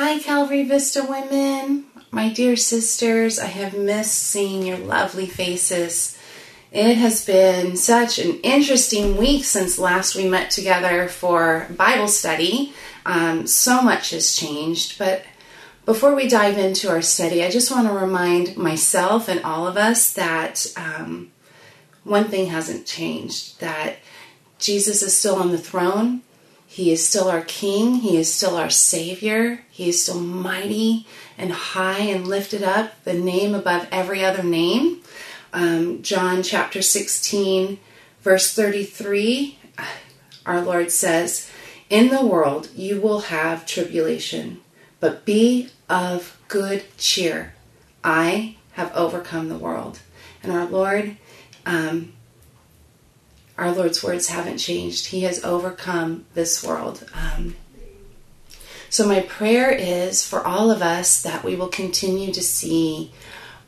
Hi, Calvary Vista women. My dear sisters, I have missed seeing your lovely faces. It has been such an interesting week since last we met together for Bible study. Um, so much has changed, but before we dive into our study, I just want to remind myself and all of us that um, one thing hasn't changed that Jesus is still on the throne. He is still our King. He is still our Savior. He is still mighty and high and lifted up, the name above every other name um, John chapter 16, verse 33, our Lord says, In the world you will have tribulation, but be of good cheer. I have overcome the world. And our Lord, um, our Lord's words haven't changed. He has overcome this world. Um, so, my prayer is for all of us that we will continue to see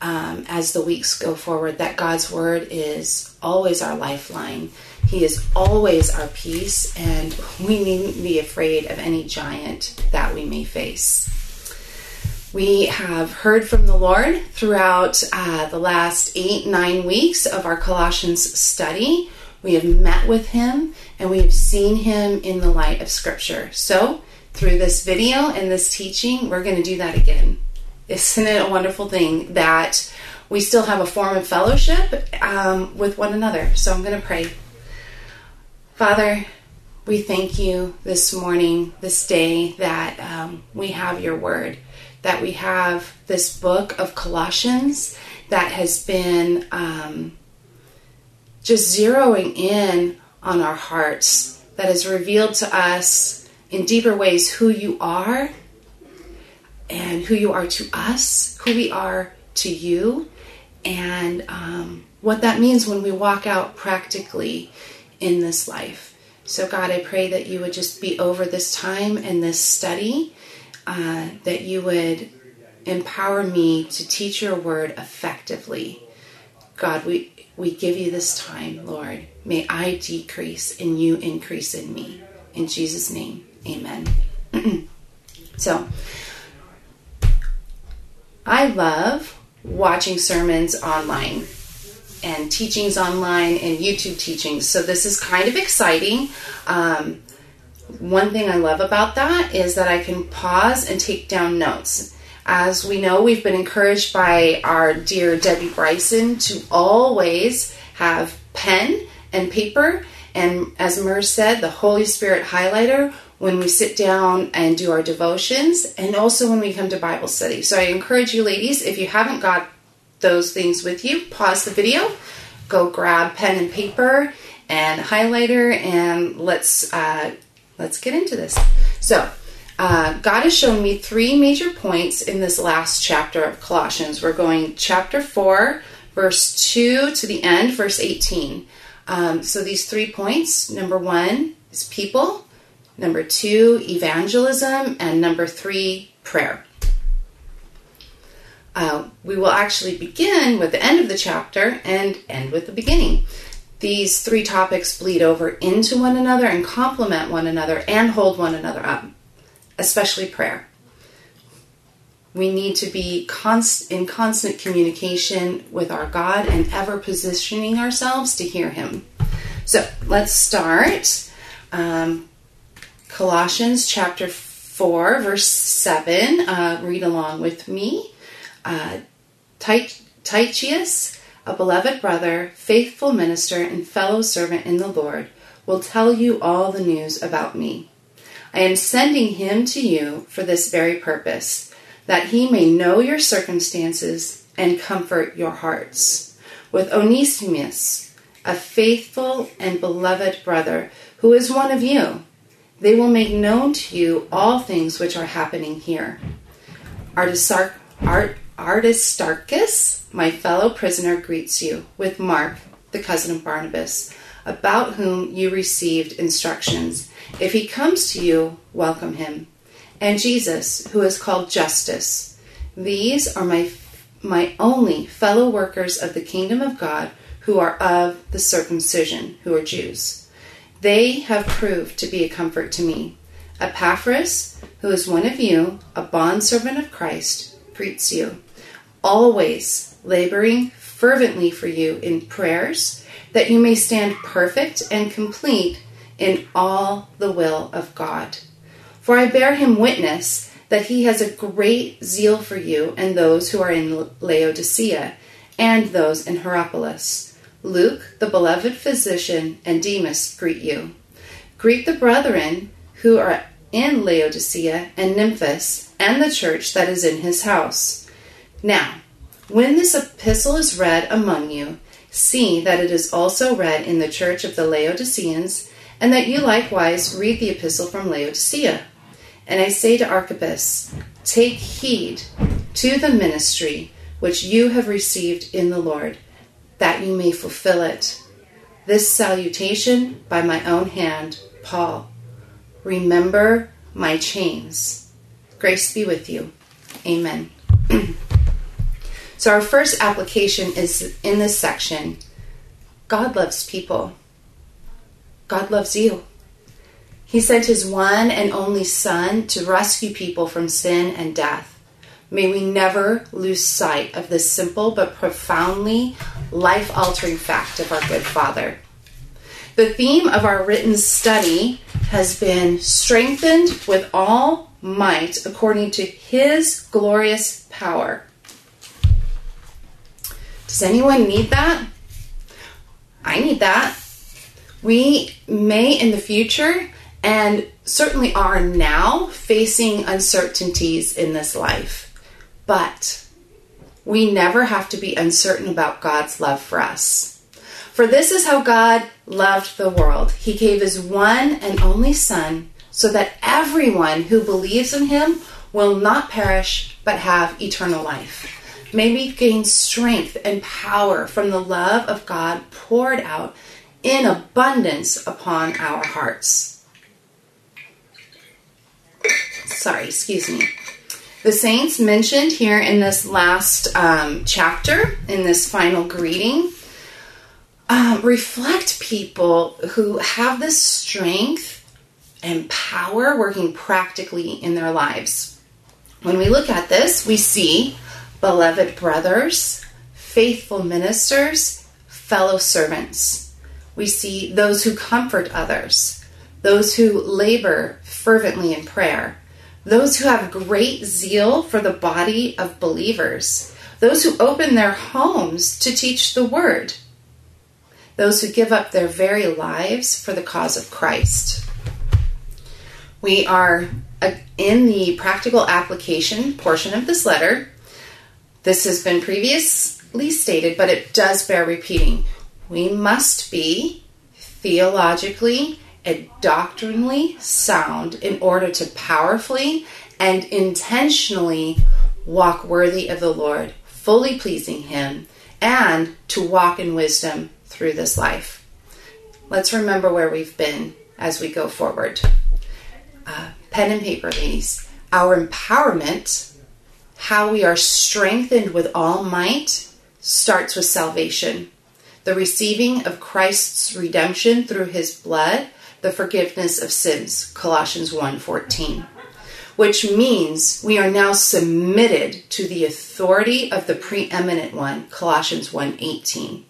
um, as the weeks go forward that God's word is always our lifeline. He is always our peace, and we needn't be afraid of any giant that we may face. We have heard from the Lord throughout uh, the last eight, nine weeks of our Colossians study. We have met with Him and we have seen Him in the light of Scripture. So, through this video and this teaching, we're going to do that again. Isn't it a wonderful thing that we still have a form of fellowship um, with one another? So I'm going to pray. Father, we thank you this morning, this day, that um, we have your word, that we have this book of Colossians that has been um, just zeroing in on our hearts, that has revealed to us in deeper ways who you are and who you are to us, who we are to you, and um, what that means when we walk out practically in this life. So, God, I pray that you would just be over this time and this study, uh, that you would empower me to teach your word effectively. God, we, we give you this time, Lord. May I decrease and you increase in me. In Jesus' name, amen. so, I love watching sermons online and teachings online and YouTube teachings. So this is kind of exciting. Um, one thing I love about that is that I can pause and take down notes. As we know, we've been encouraged by our dear Debbie Bryson to always have pen and paper. And as Mer said, the Holy Spirit highlighter when we sit down and do our devotions, and also when we come to Bible study. So I encourage you, ladies, if you haven't got those things with you, pause the video, go grab pen and paper and highlighter, and let's uh, let's get into this. So. Uh, God has shown me three major points in this last chapter of Colossians. We're going chapter 4, verse 2 to the end, verse 18. Um, so these three points number one is people, number two, evangelism, and number three, prayer. Uh, we will actually begin with the end of the chapter and end with the beginning. These three topics bleed over into one another and complement one another and hold one another up, especially prayer. We need to be const- in constant communication with our God and ever positioning ourselves to hear Him. So let's start. Um, Colossians chapter 4, verse 7. Uh, read along with me. Uh, Tychicus, a beloved brother, faithful minister, and fellow servant in the Lord, will tell you all the news about me. I am sending him to you for this very purpose, that he may know your circumstances and comfort your hearts. With Onesimus, a faithful and beloved brother, who is one of you, they will make known to you all things which are happening here. Artistar- Art- Aristarchus, my fellow prisoner, greets you, with Mark, the cousin of Barnabas, about whom you received instructions. If he comes to you, welcome him. And Jesus, who is called Justus. These are my, my only fellow workers of the kingdom of God who are of the circumcision, who are Jews. They have proved to be a comfort to me, Epaphras, who is one of you, a bondservant of Christ, greets you, always laboring fervently for you in prayers, that you may stand perfect and complete in all the will of God. For I bear him witness that he has a great zeal for you and those who are in Laodicea and those in Hierapolis. Luke, the beloved physician, and Demas greet you. Greet the brethren who are in Laodicea and Nymphas and the church that is in his house. Now, when this epistle is read among you, see that it is also read in the church of the Laodiceans, and that you likewise read the epistle from Laodicea. And I say to Archippus, Take heed to the ministry which you have received in the Lord, that you may fulfill it. This salutation by my own hand, Paul. Remember my chains. Grace be with you. Amen. so, our first application is in this section God loves people. God loves you. He sent his one and only Son to rescue people from sin and death. May we never lose sight of this simple but profoundly life altering fact of our good Father. The theme of our written study has been strengthened with all might according to his glorious power. Does anyone need that? I need that. We may in the future and certainly are now facing uncertainties in this life. But we never have to be uncertain about God's love for us. For this is how God loved the world. He gave his one and only Son so that everyone who believes in him will not perish but have eternal life. May we gain strength and power from the love of God poured out in abundance upon our hearts. Sorry, excuse me. The saints mentioned here in this last um, chapter, in this final greeting, um, reflect people who have this strength and power working practically in their lives. When we look at this, we see beloved brothers, faithful ministers, fellow servants. We see those who comfort others, those who labor fervently in prayer, those who have great zeal for the body of believers, those who open their homes to teach the word, those who give up their very lives for the cause of Christ. We are uh, in the practical application portion of this letter. This has been previously stated, but it does bear repeating. We must be theologically and doctrinally sound in order to powerfully and intentionally walk worthy of the Lord, fully pleasing Him, and to walk in wisdom through this life. Let's remember where we've been as we go forward. Uh, pen and paper, ladies. Our empowerment, how we are strengthened with all might, starts with salvation. The receiving of Christ's redemption through his blood the forgiveness of sins, Colossians 1:14. Which means we are now submitted to the authority of the preeminent one, Colossians 1:18.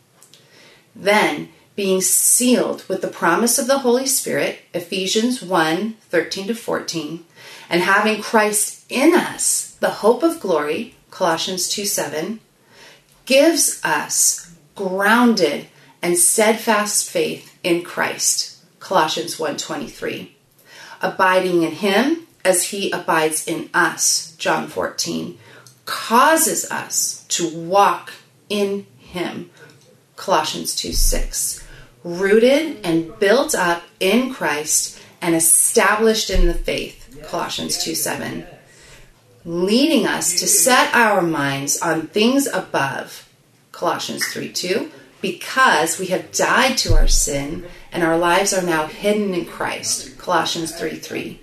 Then being sealed with the promise of the Holy Spirit, Ephesians 1 13 to 14, and having Christ in us, the hope of glory, Colossians 2 7, gives us grounded and steadfast faith in Christ, Colossians 1:23. Abiding in him as he abides in us, John 14, causes us to walk in him, Colossians 2 6. Rooted and built up in Christ and established in the faith, Colossians 2 7. Leading us to set our minds on things above, Colossians 3 2 because we have died to our sin and our lives are now hidden in Christ. Colossians 3 3.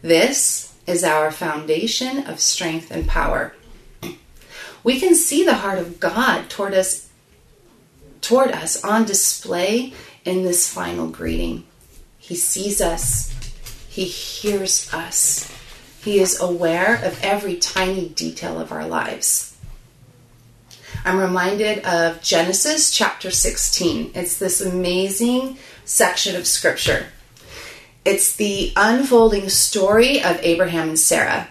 This is our foundation of strength and power. We can see the heart of God toward us toward us on display in this final greeting. He sees us, He hears us. He is aware of every tiny detail of our lives. I'm reminded of Genesis chapter 16. It's this amazing section of scripture. It's the unfolding story of Abraham and Sarah.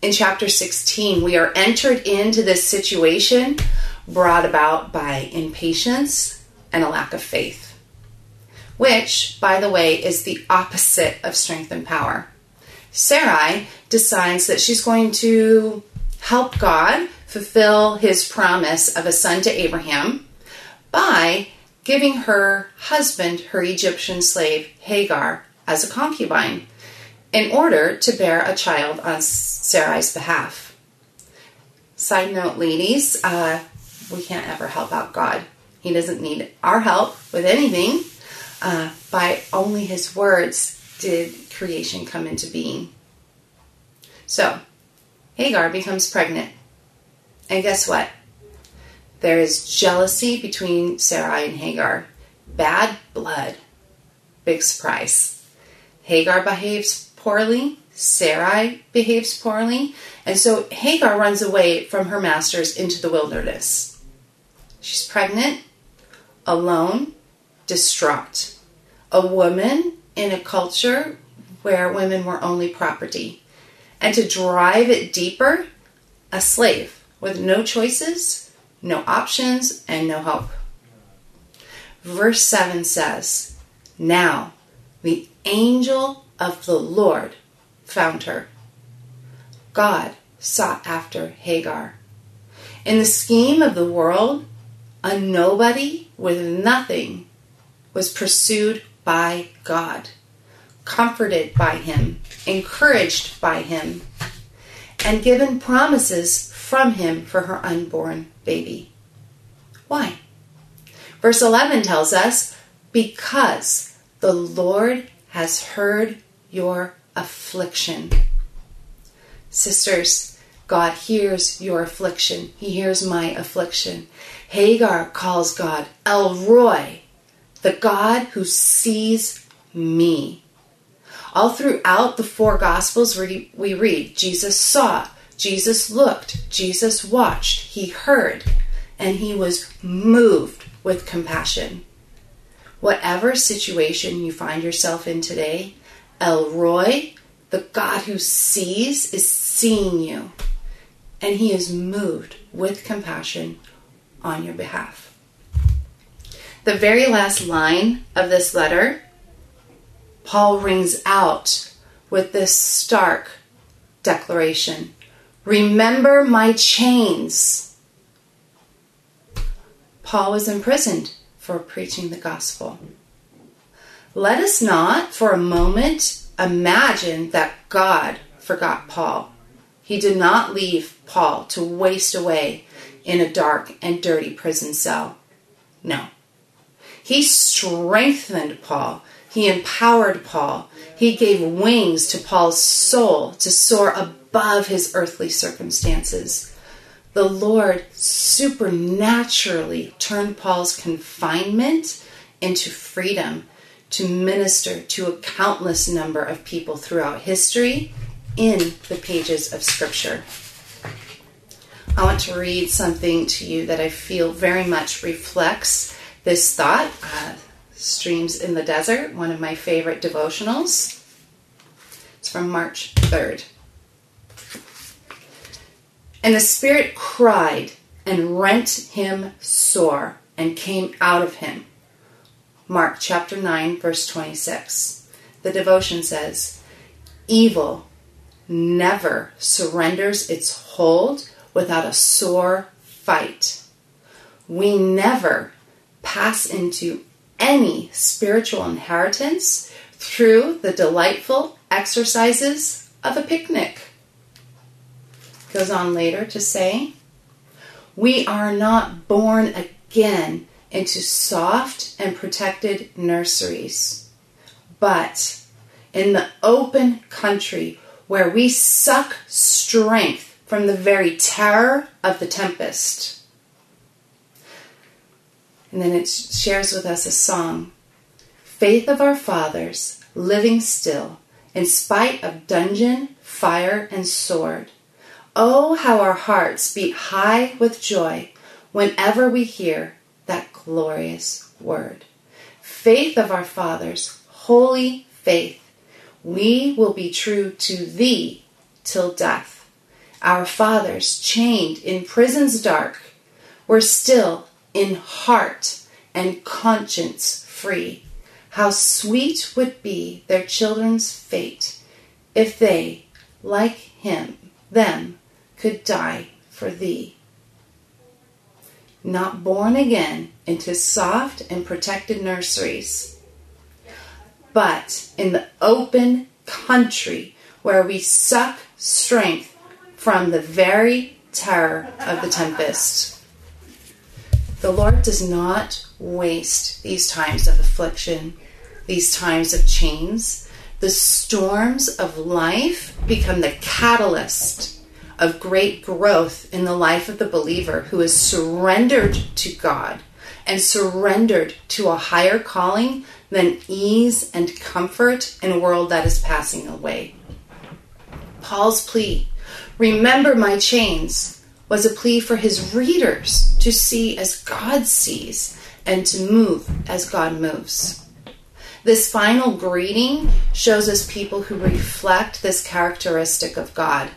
In chapter 16, we are entered into this situation brought about by impatience and a lack of faith, which, by the way, is the opposite of strength and power. Sarai decides that she's going to help God fulfill his promise of a son to Abraham by giving her husband, her Egyptian slave Hagar, as a concubine in order to bear a child on Sarai's behalf. Side note, ladies, uh, we can't ever help out God. He doesn't need our help with anything. Uh, by only His words did creation come into being. So, Hagar becomes pregnant. And guess what? There is jealousy between Sarai and Hagar. Bad blood. Big surprise. Hagar behaves poorly. Sarai behaves poorly. And so Hagar runs away from her masters into the wilderness. She's pregnant, alone, distraught. A woman in a culture where women were only property. And to drive it deeper, a slave with no choices, no options, and no hope. Verse 7 says, Now the angel of the Lord found her. God sought after Hagar. In the scheme of the world, a nobody with nothing was pursued by God, comforted by Him, encouraged by Him, and given promises from Him for her unborn baby. Why? Verse 11 tells us, Because the Lord has heard your affliction. Sisters, God hears your affliction. He hears my affliction. Hagar calls God El Roi, the God who sees me. All throughout the four Gospels, we read Jesus saw, Jesus looked, Jesus watched, he heard, and he was moved with compassion. Whatever situation you find yourself in today, El Roi, the God who sees, is seeing you. And he is moved with compassion on your behalf. The very last line of this letter, Paul rings out with this stark declaration Remember my chains. Paul was imprisoned for preaching the gospel. Let us not for a moment imagine that God forgot Paul. He did not leave Paul to waste away in a dark and dirty prison cell. No. He strengthened Paul. He empowered Paul. He gave wings to Paul's soul to soar above his earthly circumstances the Lord supernaturally turned Paul's confinement into freedom to minister to a countless number of people throughout history in the pages of Scripture. I want to read something to you that I feel very much reflects this thought. Uh, Streams in the Desert, one of my favorite devotionals. It's from March 3rd. And the Spirit cried and rent him sore and came out of him. Mark chapter 9, verse 26. The devotion says, Evil never surrenders its hold without a sore fight. We never pass into any spiritual inheritance through the delightful exercises of a picnic goes on later to say, We are not born again into soft and protected nurseries, but in the open country where we suck strength from the very terror of the tempest. And then it shares with us a song Faith of our fathers, living still in spite of dungeon, fire, and sword. Oh, how our hearts beat high with joy whenever we hear that glorious word. Faith of our fathers, holy faith, we will be true to thee till death. Our fathers, chained in prisons dark, were still in heart and conscience free. How sweet would be their children's fate if they, like him, them, could die for thee. Not born again into soft and protected nurseries, but in the open country where we suck strength from the very terror of the tempest. The Lord does not waste these times of affliction, these times of chains. The storms of life become the catalyst of great growth in the life of the believer who is surrendered to God and surrendered to a higher calling than ease and comfort in a world that is passing away. Paul's plea, remember my chains, was a plea for his readers to see as God sees and to move as God moves. This final greeting shows us people who reflect this characteristic of God.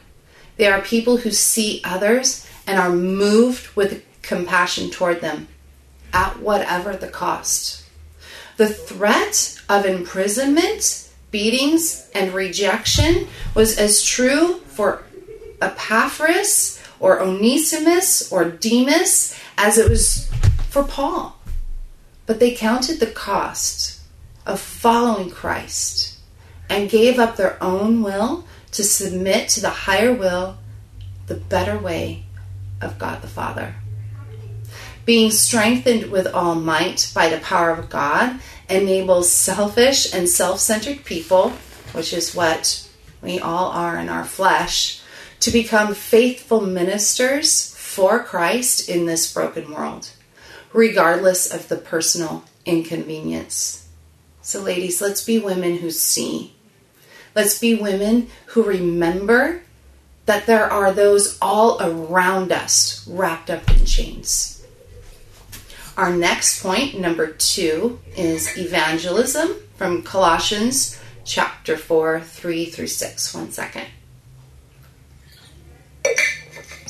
They are people who see others and are moved with compassion toward them at whatever the cost. The threat of imprisonment, beatings, and rejection was as true for Epaphras or Onesimus or Demas as it was for Paul. But they counted the cost of following Christ and gave up their own will to submit to the higher will, the better way of God the Father being strengthened with all might by the power of God enables selfish and self centered people, which is what we all are in our flesh, to become faithful ministers for Christ in this broken world, regardless of the personal inconvenience. So, ladies, let's be women who see. Let's be women who remember that there are those all around us wrapped up in chains our next point, number two, is evangelism from Colossians chapter 4, 3 through 6. One second.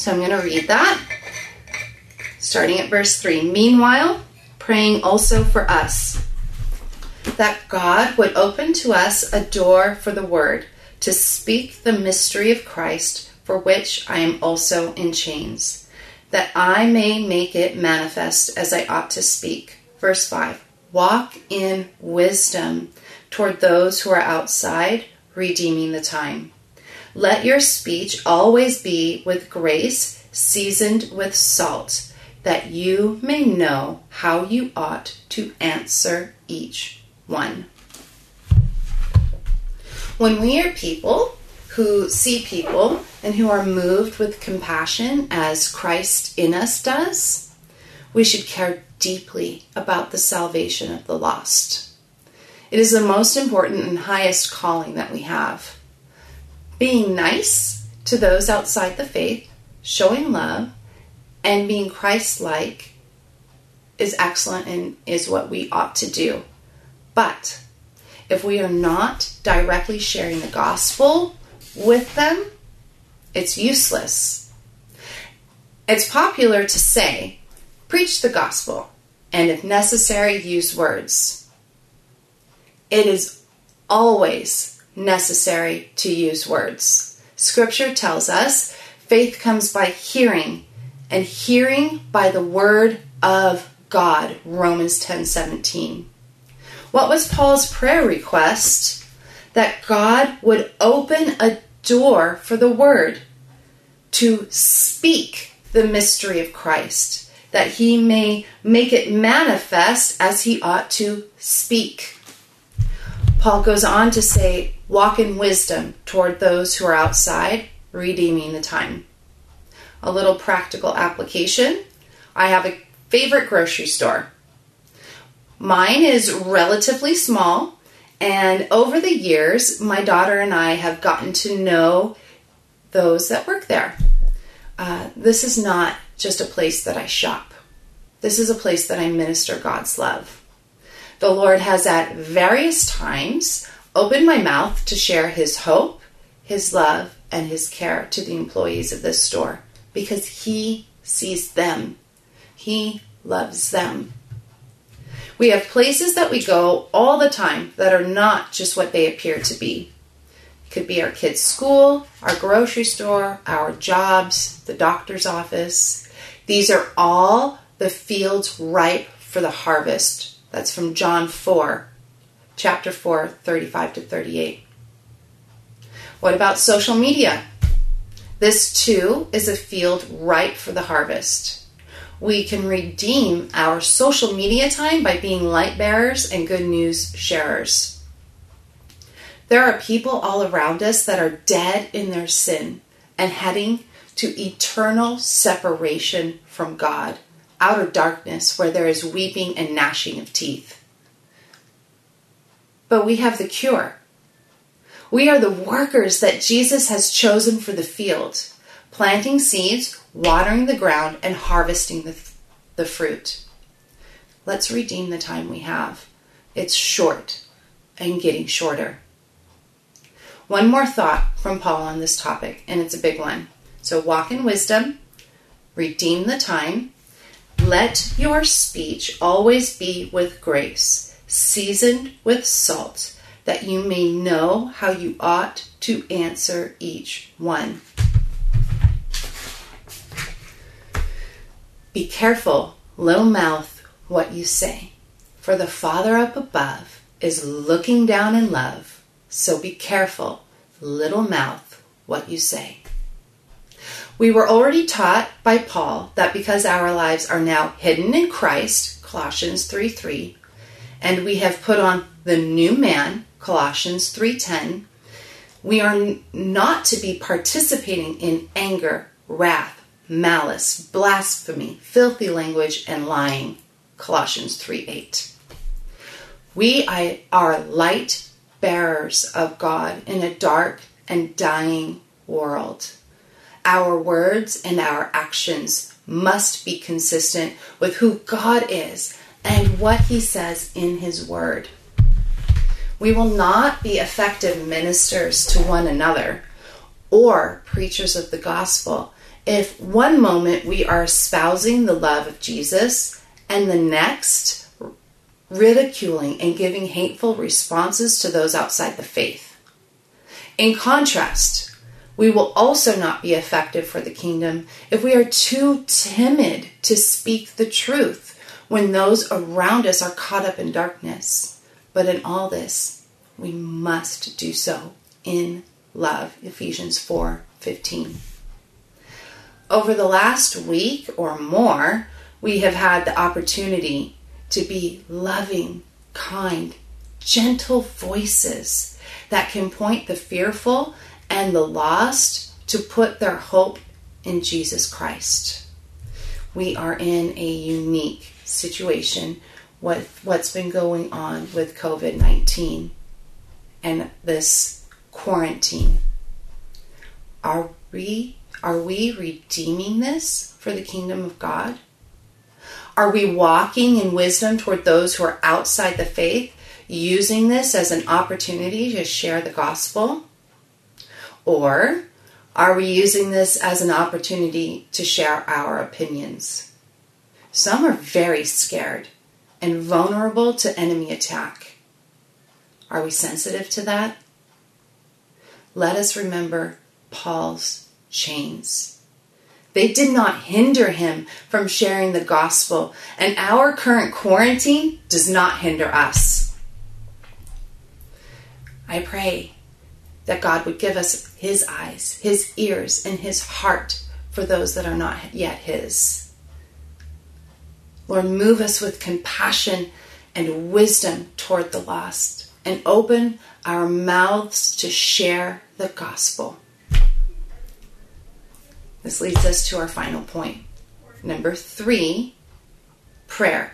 So I'm going to read that. Starting at verse 3. Meanwhile, praying also for us that God would open to us a door for the word to speak the mystery of Christ, for which I am also in chains that I may make it manifest as I ought to speak. Verse 5 Walk in wisdom toward those who are outside, redeeming the time. Let your speech always be with grace, seasoned with salt, that you may know how you ought to answer each one. When we are people who see people and who are moved with compassion as Christ in us does, we should care deeply about the salvation of the lost. It is the most important and highest calling that we have. Being nice to those outside the faith, showing love, and being Christ like is excellent and is what we ought to do. But if we are not directly sharing the gospel with them, it's useless. It's popular to say, preach the gospel, and if necessary, use words. It is always necessary to use words. Scripture tells us faith comes by hearing, and hearing by the word of God. Romans 10 17. What was Paul's prayer request? That God would open a door for the word to speak the mystery of Christ, that he may make it manifest as he ought to speak. Paul goes on to say, Walk in wisdom toward those who are outside, redeeming the time. A little practical application I have a favorite grocery store. Mine is relatively small And over the years, my daughter and I have gotten to know those that work there. Uh, this is not just a place that I shop, this is a place that I minister God's love. The Lord has at various times opened my mouth to share His hope, His love, and His care to the employees of this store because He sees them. He loves them. We have places that we go all the time that are not just what they appear to be. It could be our kids' school, our grocery store, our jobs, the doctor's office. These are all the fields ripe for the harvest. That's from John 4, chapter 4, 35 to 38. What about social media? This too is a field ripe for the harvest. We can redeem our social media time by being light bearers and good news sharers. There are people all around us that are dead in their sin and heading to eternal separation from God, outer darkness where there is weeping and gnashing of teeth. But we have the cure. We are the workers that Jesus has chosen for the field, planting seeds, watering the ground, and harvesting the, the fruit. Let's redeem the time we have. It's short and getting shorter. One more thought from Paul on this topic, and it's a big one. So, walk in wisdom, redeem the time, let your speech always be with grace, seasoned with salt, that you may know how you ought to answer each one. Be careful, little mouth, what you say, for the Father up above is looking down in love. So be careful, little mouth, what you say. We were already taught by Paul that because our lives are now hidden in Christ, Colossians 3 3, and we have put on the new man, Colossians 3:10, we are not to be participating in anger, wrath, malice, blasphemy, filthy language, and lying. Colossians 3 8. We are light bearers of God in a dark and dying world. Our words and our actions must be consistent with who God is and what He says in His Word. We will not be effective ministers to one another or preachers of the gospel if one moment we are espousing the love of Jesus and the next ridiculing and giving hateful responses to those outside the faith. In contrast, we will also not be effective for the kingdom if we are too timid to speak the truth when those around us are caught up in darkness. But in all this, we must do so in love. Ephesians 4 15 over the last week or more, we have had the opportunity to be loving, kind, gentle voices that can point the fearful and the lost to put their hope in Jesus Christ. We are in a unique situation with what's been going on with COVID 19 and this quarantine. Are we are we redeeming this for the kingdom of God? Are we walking in wisdom toward those who are outside the faith, using this as an opportunity to share the gospel? Or are we using this as an opportunity to share our opinions? Some are very scared and vulnerable to enemy attack. Are we sensitive to that? Let us remember Paul's chains. They did not hinder him from sharing the gospel, and our current quarantine does not hinder us. I pray that God would give us his eyes, his ears, and his heart for those that are not yet his. Lord, move us with compassion and wisdom toward the lost, and open our mouths to share the gospel. This leads us to our final point. Number three, prayer.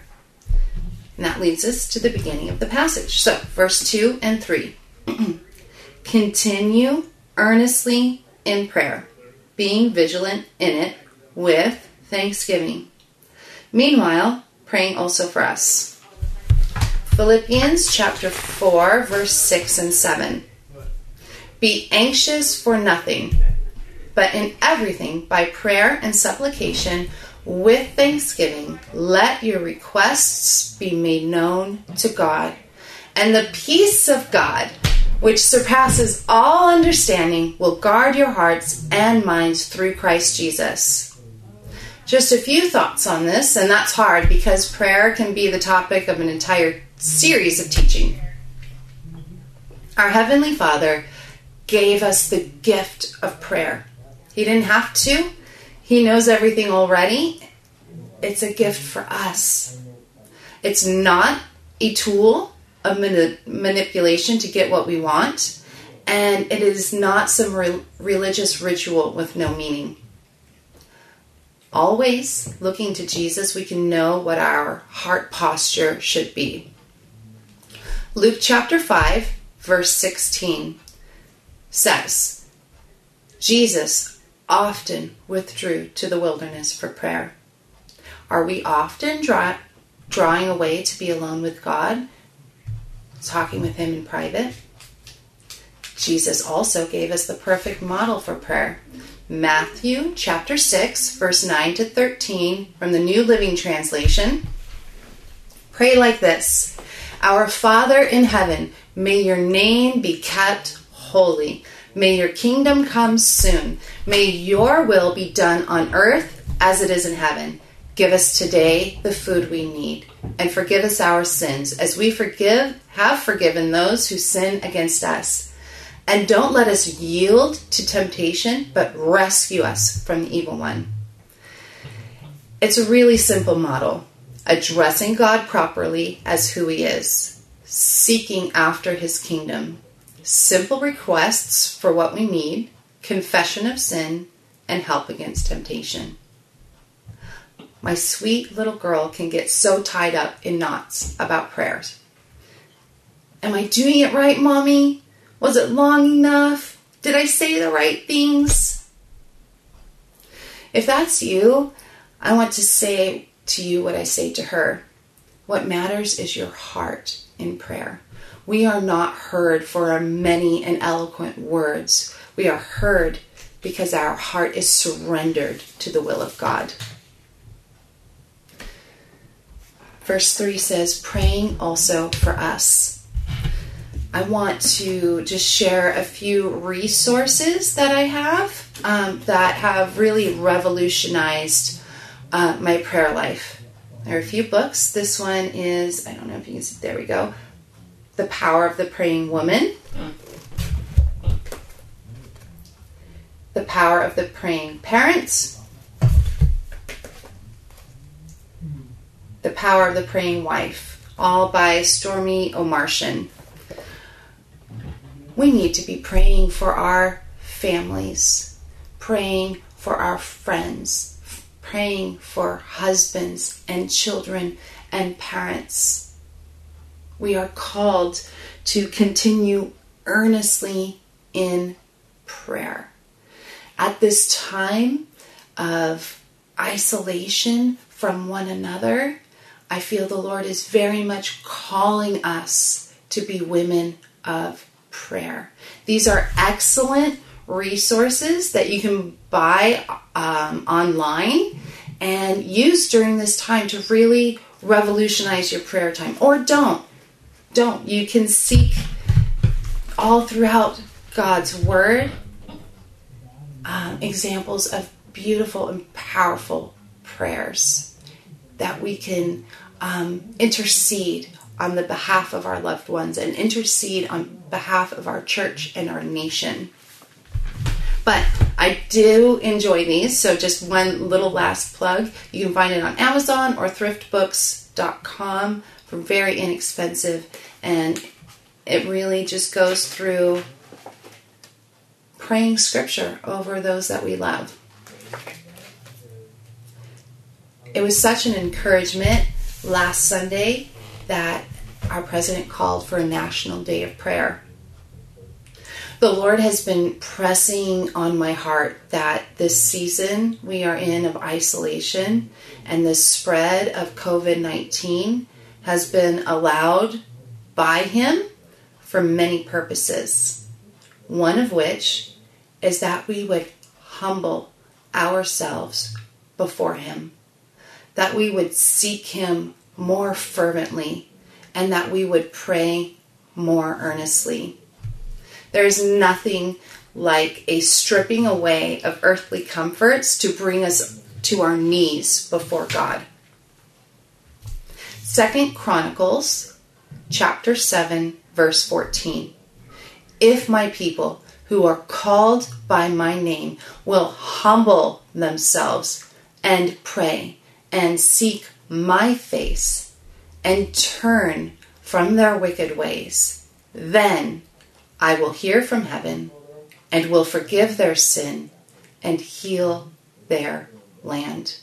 And that leads us to the beginning of the passage. So, verse 2 and 3. Continue earnestly in prayer, being vigilant in it with thanksgiving. Meanwhile, praying also for us. Philippians chapter 4, verse 6 and 7. Be anxious for nothing, but in everything, by prayer and supplication, with thanksgiving, let your requests be made known to God. And the peace of God, which surpasses all understanding, will guard your hearts and minds through Christ Jesus. Just a few thoughts on this, and that's hard because prayer can be the topic of an entire series of teaching. Our Heavenly Father gave us the gift of prayer. He didn't have to, He knows everything already. It's a gift for us. It's not a tool of mani- manipulation to get what we want, and it is not some re- religious ritual with no meaning. Always looking to Jesus, we can know what our heart posture should be. Luke chapter 5, verse 16 says, Jesus often withdrew to the wilderness for prayer. Are we often draw, drawing away to be alone with God, talking with Him in private? Jesus also gave us the perfect model for prayer. Matthew chapter 6, verse 9 to 13 from the New Living Translation. Pray like this Our Father in heaven, may your name be kept holy. May your kingdom come soon. May your will be done on earth as it is in heaven. Give us today the food we need, and forgive us our sins, as we forgive have forgiven those who sin against us and don't let us yield to temptation, but rescue us from the evil one. It's a really simple model addressing God properly as who He is, seeking after His kingdom, simple requests for what we need, confession of sin, and help against temptation. My sweet little girl can get so tied up in knots about prayers. Am I doing it right, mommy? Was it long enough? Did I say the right things? If that's you, I want to say to you what I say to her. What matters is your heart in prayer. We are not heard for our many and eloquent words. We are heard because our heart is surrendered to the will of God. Verse 3 says, praying also for us. I want to just share a few resources that I have um, that have really revolutionized uh, my prayer life. There are a few books. This one is, I don't know if you can see, there we go. The Power of the Praying Woman. The Power of the Praying Parents. The Power of the Praying Wife, all by Stormie Omartian we need to be praying for our families, praying for our friends, praying for husbands and children and parents. We are called to continue earnestly in prayer. At this time of isolation from one another, I feel the Lord is very much calling us to be women of prayer. These are excellent resources that you can buy um, online and use during this time to really revolutionize your prayer time. Or don't. Don't. You can seek all throughout God's Word um, examples of beautiful and powerful prayers that we can um, intercede on the behalf of our loved ones and intercede on behalf of our church and our nation. But I do enjoy these, so just one little last plug. You can find it on Amazon or thriftbooks.com for very inexpensive, and it really just goes through praying scripture over those that we love. It was such an encouragement last Sunday that our president called for a national day of prayer. The Lord has been pressing on my heart that this season we are in of isolation and the spread of COVID 19 has been allowed by Him for many purposes. One of which is that we would humble ourselves before Him, that we would seek Him more fervently, and that we would pray more earnestly. There's nothing like a stripping away of earthly comforts to bring us to our knees before God. Second Chronicles chapter 7 verse 14. If my people who are called by my name will humble themselves and pray and seek my face and turn from their wicked ways, then I will hear from heaven and will forgive their sin and heal their land.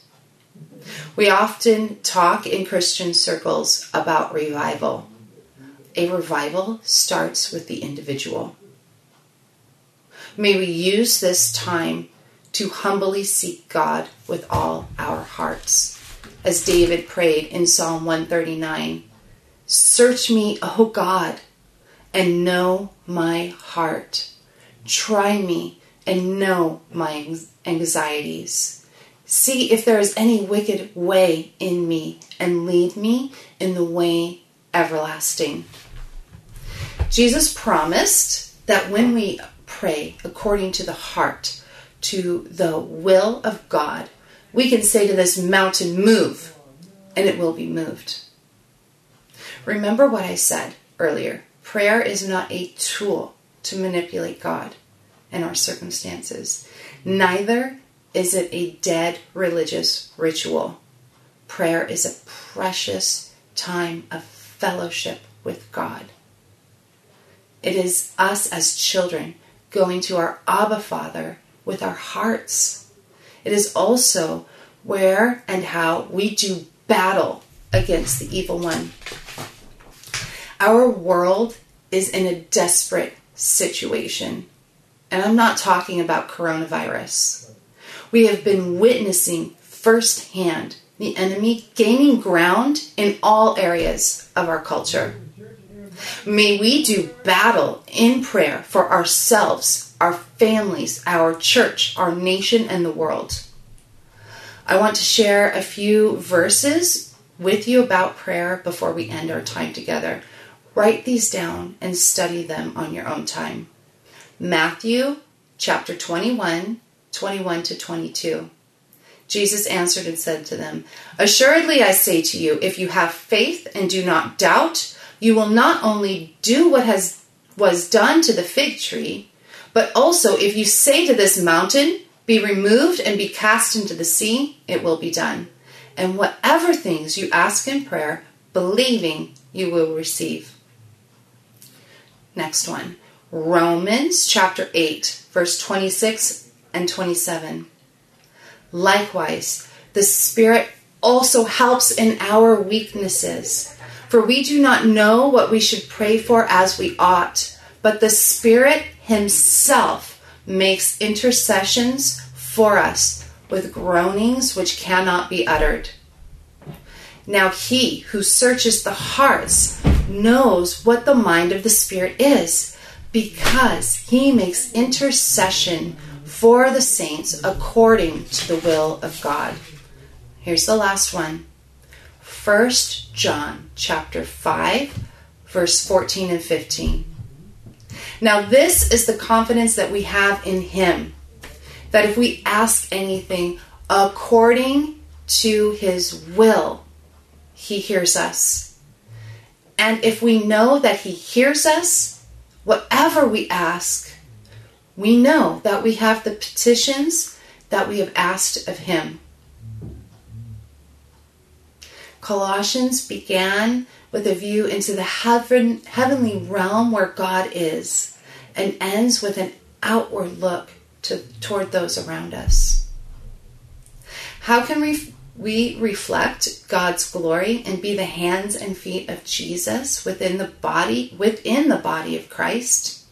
We often talk in Christian circles about revival. A revival starts with the individual. May we use this time to humbly seek God with all our hearts. As David prayed in Psalm 139 Search me, O God, and know my heart. Try me and know my anxieties. See if there is any wicked way in me, and lead me in the way everlasting. Jesus promised that when we pray according to the heart, to the will of God, we can say to this mountain, Move, and it will be moved. Remember what I said earlier prayer is not a tool to manipulate God and our circumstances, neither is it a dead religious ritual. Prayer is a precious time of fellowship with God. It is us as children going to our Abba Father with our hearts. It is also where and how we do battle against the evil one. Our world is in a desperate situation. And I'm not talking about coronavirus. We have been witnessing firsthand the enemy gaining ground in all areas of our culture. May we do battle in prayer for ourselves, our families, our church, our nation, and the world. I want to share a few verses with you about prayer before we end our time together. Write these down and study them on your own time. Matthew chapter 21, 21 to 22. Jesus answered and said to them, Assuredly I say to you, if you have faith and do not doubt, you will not only do what has was done to the fig tree, but also if you say to this mountain, be removed and be cast into the sea, it will be done. And whatever things you ask in prayer, believing you will receive. Next one. Romans chapter 8, verse 26 and 27. Likewise, the Spirit also helps in our weaknesses. For we do not know what we should pray for as we ought, but the Spirit Himself makes intercessions for us with groanings which cannot be uttered. Now, He who searches the hearts knows what the mind of the Spirit is, because He makes intercession for the saints according to the will of God. Here's the last one. 1 John chapter 5 verse 14 and 15. Now this is the confidence that we have in him that if we ask anything according to his will he hears us. And if we know that he hears us whatever we ask we know that we have the petitions that we have asked of him. Colossians began with a view into the heaven, heavenly realm where God is and ends with an outward look to, toward those around us. How can we we reflect God's glory and be the hands and feet of Jesus within the body within the body of Christ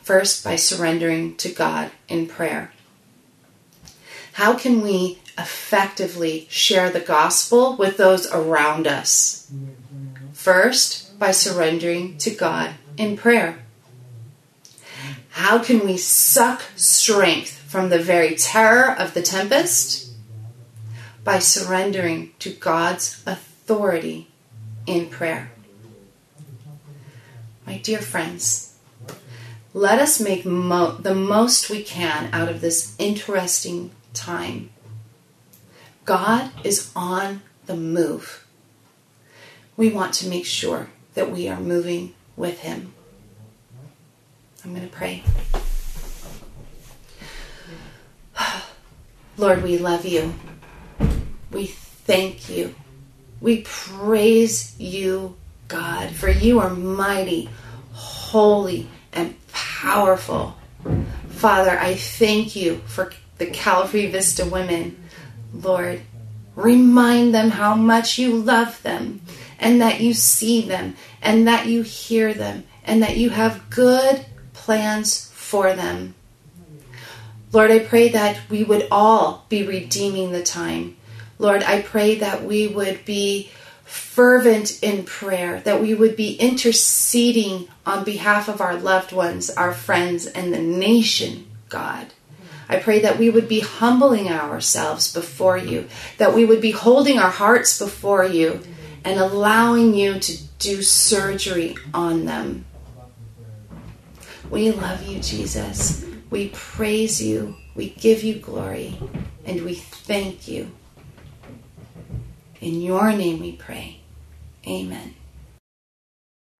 first by surrendering to God in prayer how can we effectively share the gospel with those around us first by surrendering to God in prayer how can we suck strength from the very terror of the tempest by surrendering to God's authority in prayer. My dear friends, let us make mo- the most we can out of this interesting time. God is on the move. We want to make sure that we are moving with Him. I'm going to pray. Lord, we love you. We thank you. We praise you, God, for you are mighty, holy, and powerful. Father, I thank you for the Calvary Vista women. Lord, remind them how much you love them and that you see them and that you hear them and that you have good plans for them. Lord, I pray that we would all be redeeming the time Lord, I pray that we would be fervent in prayer, that we would be interceding on behalf of our loved ones, our friends, and the nation, God. I pray that we would be humbling ourselves before you, that we would be holding our hearts before you and allowing you to do surgery on them. We love you, Jesus. We praise you. We give you glory. And we thank you. In your name we pray. Amen.